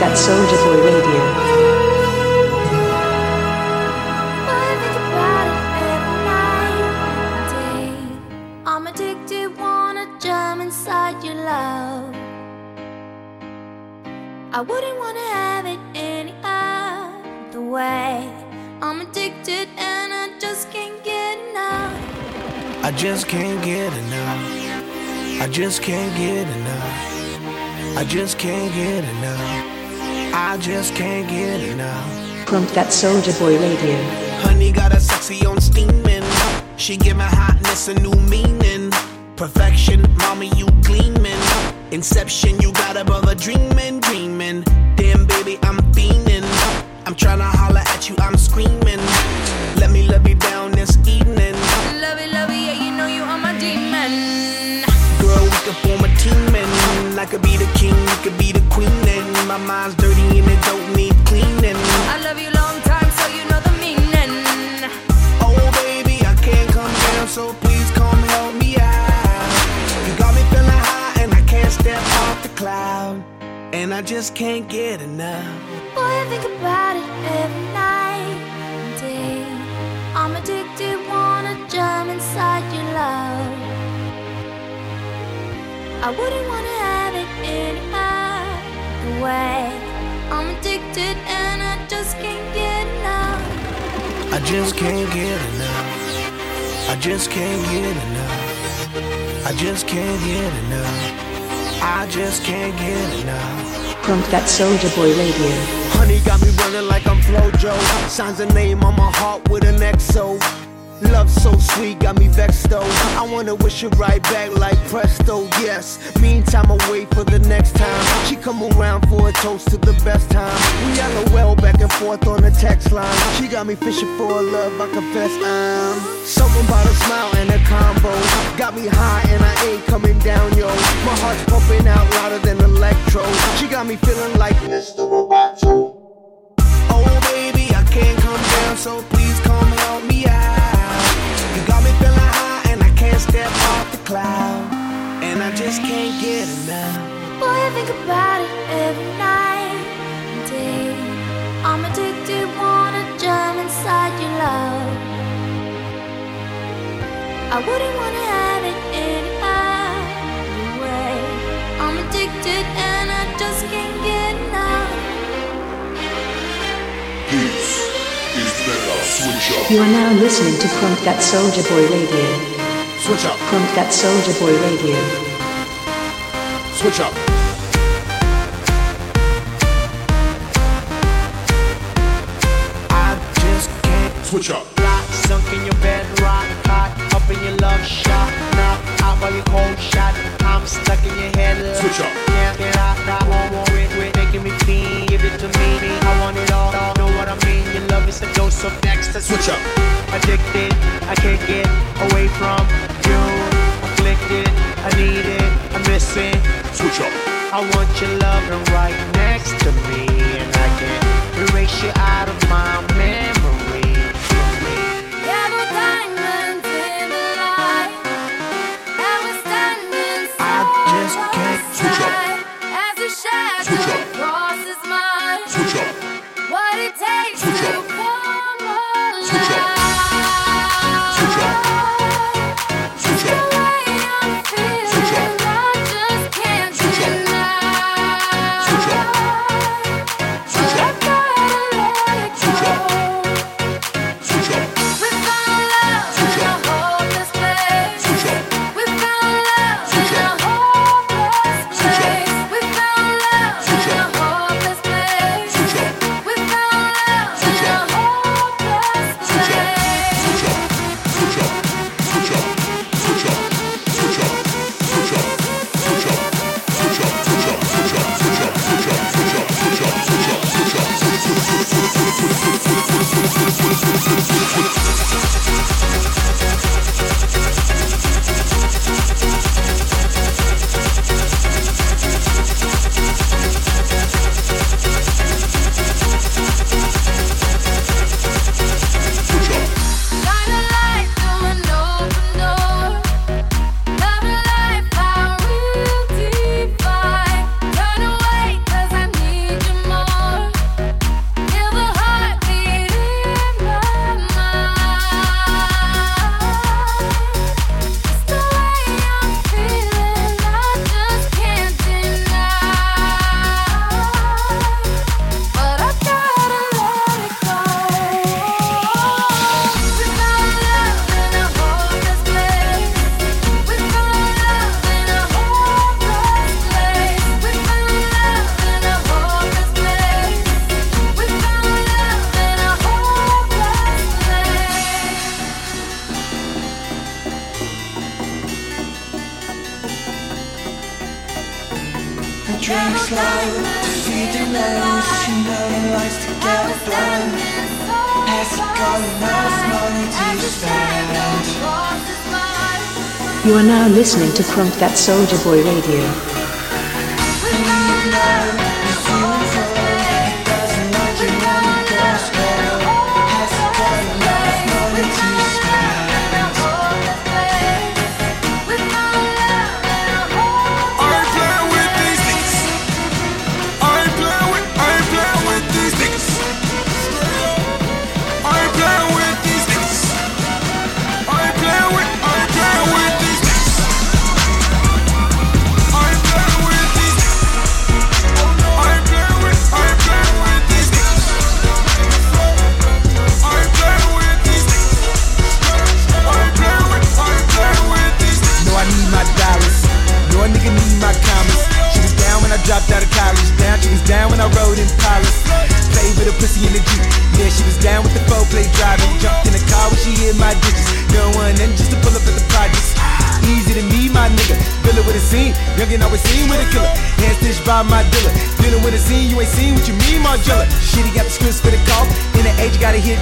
listening to Funk That Soldier Boy Radio. I think about it every night and day. I'm addicted, wanna jump inside your love. I wouldn't wanna have it any other way. I'm addicted and I just can't get enough. I just can't get enough. I just can't get enough. I just can't get enough. I just can't get enough. Funk That Soldier Boy Radio. Honey got a sexy on steaming. She give my hotness a new meaning. Perfection, mommy, you gleaming. Inception, you got above a brother dreaming, dreaming. Damn, baby, I'm fiending. I'm tryna holler at you, I'm screaming. Let me love you down this evening. Love it, love it, yeah, you know you are my demon. Girl, we could form a team and I could be the king, you could be the queen. And my mind's And I just can't get enough. Boy, I think about it every night and day. I'm addicted, wanna jump inside your love. I wouldn't wanna have it any other way. I'm addicted and I just can't get enough. I just can't get enough. I just can't get enough. I just can't get enough. I just can't get enough. Funk That Soldier Boy Radio. Honey got me running like I'm Flojo. Signs a name on my heart with an XO. Love so sweet, got me vexed though. I wanna wish it right back like presto, yes. Meantime, I wait for the next time. She come around for a toast to the best time. We LOL back and forth on the text line. She got me fishing for a love, I confess I'm. Something about a smile and a combo. Got me high and I ain't coming down, yo. My heart's pumping out louder than electro. She got me feeling like Mr. Roboto. Oh baby, I can't come down, so please cloud. And I just can't get enough. Boy, I think about it every night and day. I'm addicted, wanna jump inside your love. I wouldn't wanna have it any other way. I'm addicted and I just can't get enough. This is Mega Switch Up. You are now listening to Funk That Soldier Boy Radio. Switch up. Funk That Soldier Boy Radio. Switch up. I just can't Switch up. rock. Sunk in your bed, rock hot. Up in your love shot. Knock out by your cold shot. I'm stuck in your head. Switch up. Can't get out. I won't want it. Quit making me feel. Give it to me. I want it all. Know what I mean? Your love is a dose of next. Switch up. Addicted. I can't get away from Afflicted. I need it. I'm missing. Switch up. I want your loving right next to me, and I can't erase you out slow, she know likes to get gun, enough money to spend. You are now listening to Crunk That Soldier Boy Radio.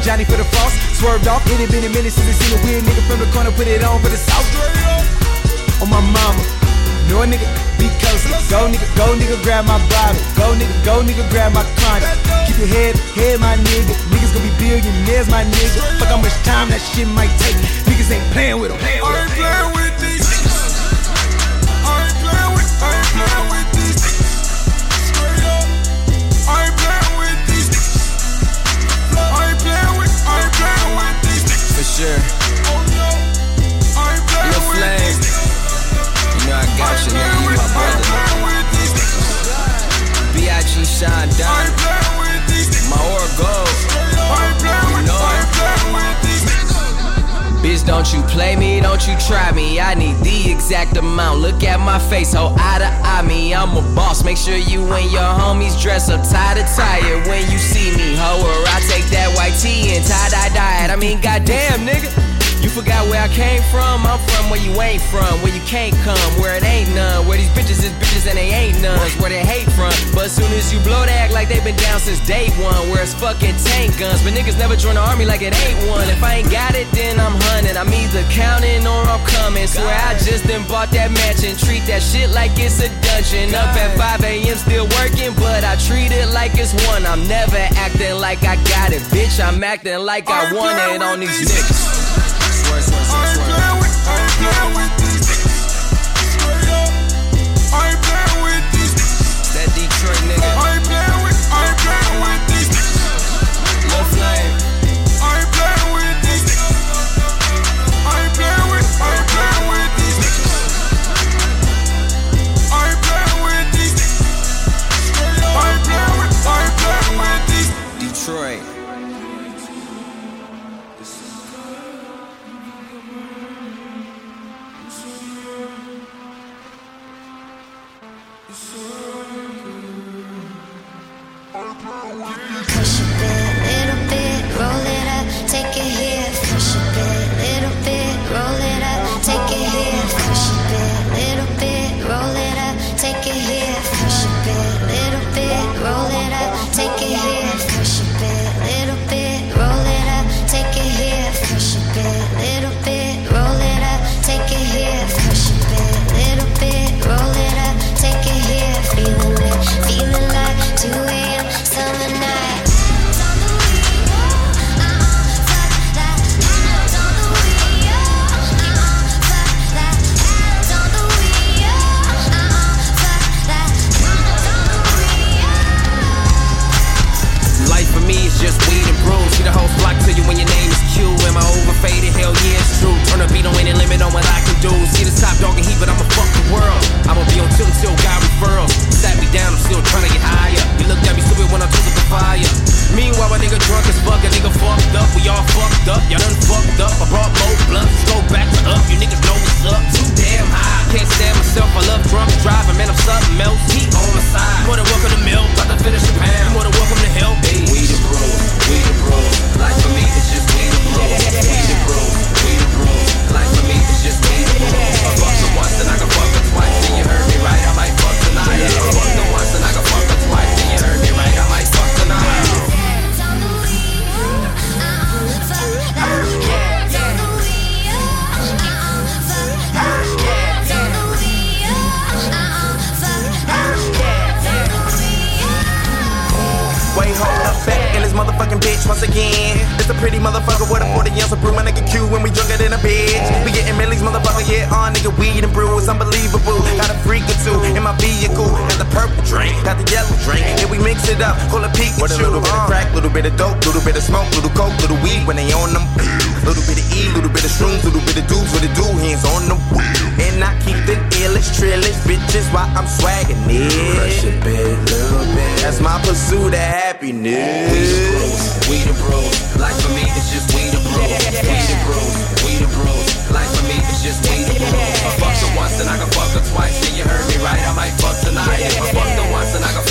Johnny for the frost. Swerved off. It had been a minute since I seen a weird nigga from the corner. Put it on for the south. On my mama. No nigga, be coasting. Go nigga, go nigga, grab my bottle. Go nigga, go nigga, grab my chronic. Keep your head, head, my nigga. Niggas gonna be billionaires, my nigga. Fuck how much time that shit might take. Niggas ain't playing with them. I ain't playing with these. I ain't playing with, I ain't playing with Niggas. You know I got you, nigga. You my brother. B.I.G. Shine I Down. My aura playing with, know it. Bitch, don't you play me, don't you try me. I need the exact amount. Look at my face, ho, eye to eye me. I'm a boss. Make sure you and your homies dress up tie to tie when you see me, ho. Or I take that white tee and tie dye dye it. I mean, goddamn, nigga. You forgot where I came from? I'm from where you ain't from, where you can't come, where it ain't none. Where these bitches is bitches and they ain't none. Where they hate from. But as soon as you blow, they act like they been down since day one. Where it's fucking tank guns. But niggas never join the army like it ain't one. If I ain't got it, then I'm hunting. I'm either counting or I'm coming. Swear I just done bought that mansion. Treat that shit like it's a dungeon. Up at 5 a.m. still working, but I treat it like it's one. I'm never acting like I got it, bitch. I'm acting like I want it on these niggas. With, up. Y'all done once again. It's a pretty motherfucker with a 40 ounce of brew. My nigga Q when we drunk it in a bitch. We getting millies, motherfucker, yeah, on nigga weed and brew. It's unbelievable. Got a freak or two in my vehicle. Got the purple drink, got the yellow drink. And we mix it up, call it Pikachu. With a little bit of uh. crack, little bit of dope, little bit of smoke, little coke, little weed when they on them. Little bit of E, little bit of shrooms, little bit of dudes with the do hands on the wheel. And I keep the illest, trillest bitches while I'm swagging it. Crush a bit, little bit. That's my pursuit of happiness. We the bros, we the bros. life for me it's just we the bros. We the bros, we the bros, life for me it's just we the bros. I fucked her once and I can fuck her twice. Then you heard me right, I might fuck tonight. If I fucked her once and I can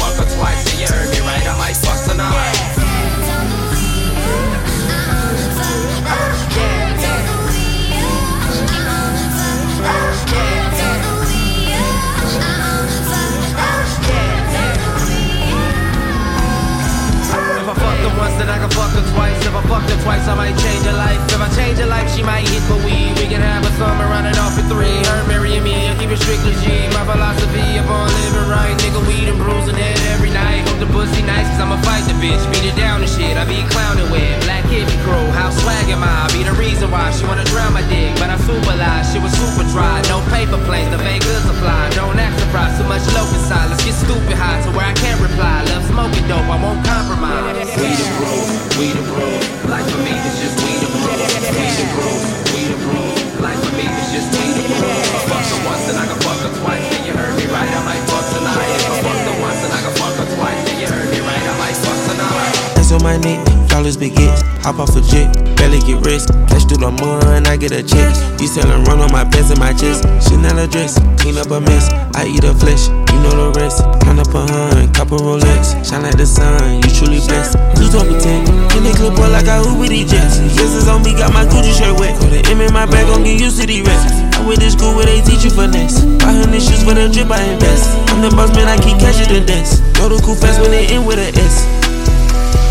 Hop off a jet, barely get rest. Cash through the mud, I get a check. You sellin' run on my pants and my chest. Chanel a dress, clean up a mess. I eat her flesh, you know the rest. Count up a hun, copper Rolex. Shine like the sun, you truly blessed. Top of ten, in the clip boy like I Uber these jets. Yes, it's on me, got my Gucci shirt wet. Put an M in my bag, gon' get used to these reps. I went to school where they teach you finesse. Buy hundred shoes for the drip, I invest. I'm the boss man, I keep cashing the desk. Know the cool fast when they end with a S.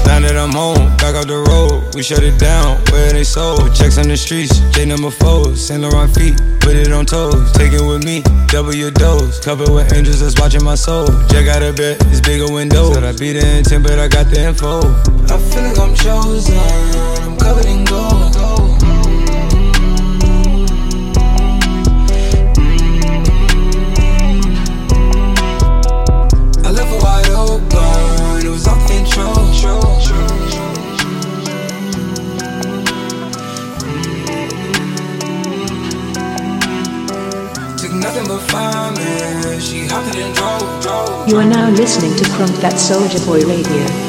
Now that I'm home, off the road, we shut it down where they sold. Checks on the streets, J number four, Saint Laurent feet, put it on toes. Take it with me, double your dose. Covered with angels that's watching my soul. Jack out of bed, it's bigger window. Said I be the intent, but I got the info. I feel like I'm chosen. I'm covered in gold. You are now listening to Crump That Soldier Boy Radio.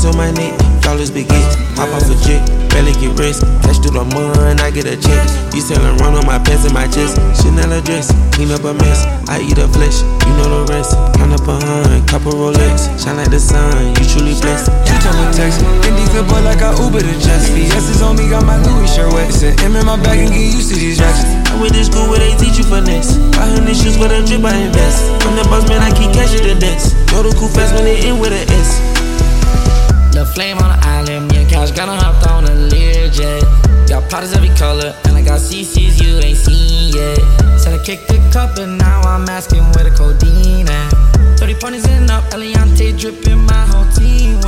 Ice on my neck, flawless baguettes. Hop off a jet, barely get rest. Cash through the mud, I get a check. You sellin' run on my pants and my chest. Chanel a dress, clean up a mess. I eat her flesh, you know the rest. Count up a hun, copper Rolex. Shine like the sun, you truly blessed. You me text me, and these good boy like I Uber to just Yes, it's on me, got my Louis shirt wet. It's an M in my bag and get used to these racks. I went to school where they teach you finesse. Buy hundred shoes for the drip, I invest. I'm the boss man, I keep cashing the debts. Know the cool fast when they end with a S. The flame on the island, me and Cash gonna hopped on a Learjet. Got powders every color, and I got CCs you ain't seen yet. Said I kicked the cup, and now I'm asking where the codeine at. 30 pointers in up, Eliantte dripping, my whole team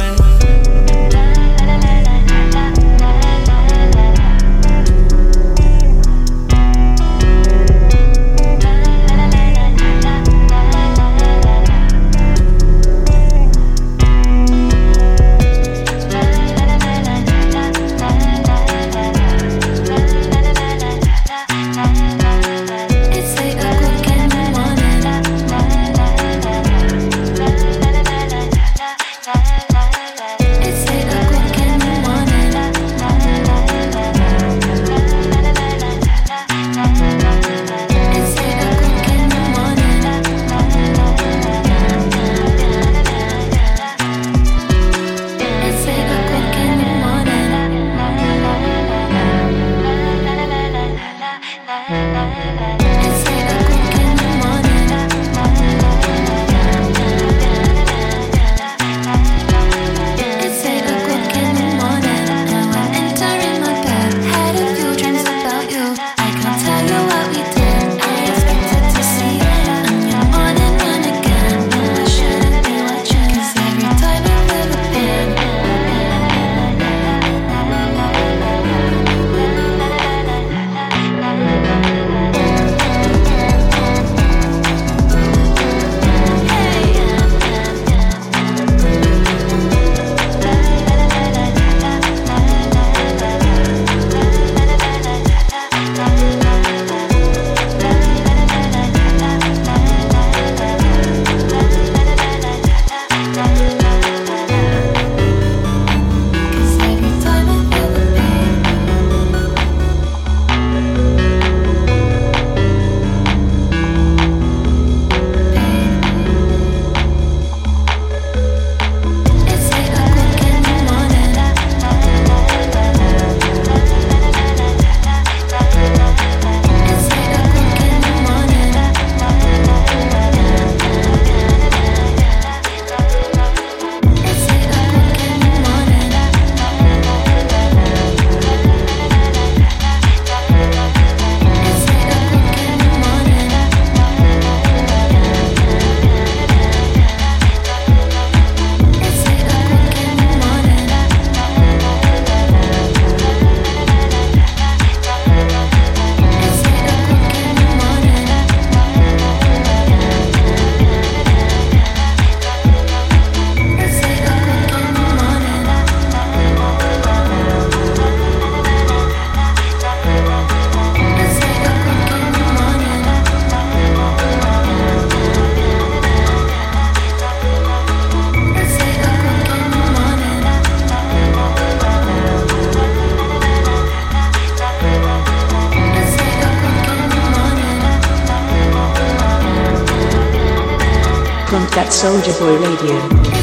That Soldier Boy Radio.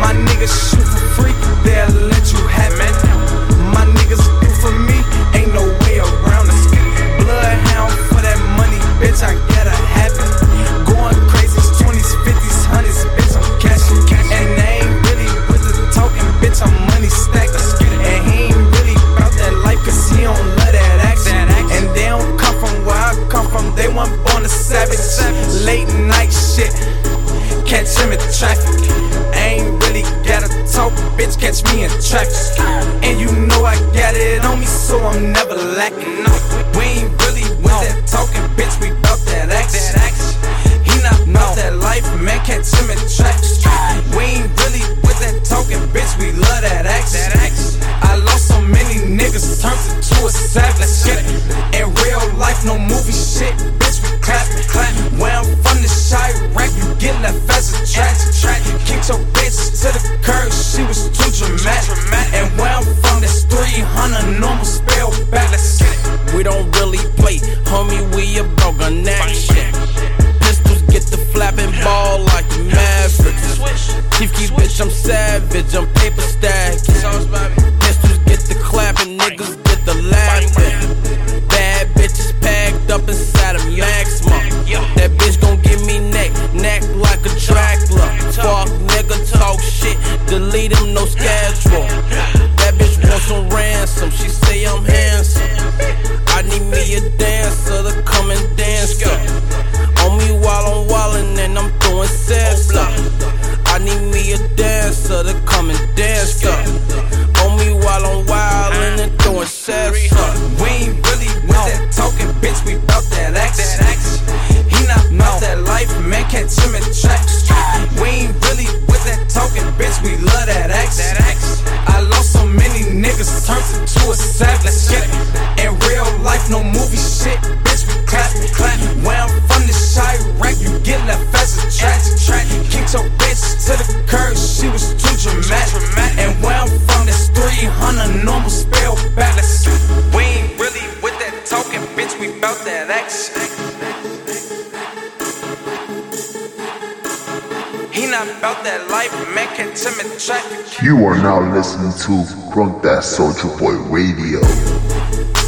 My niggas no schedule. You are now listening to Crunk That Soldier Boy Radio.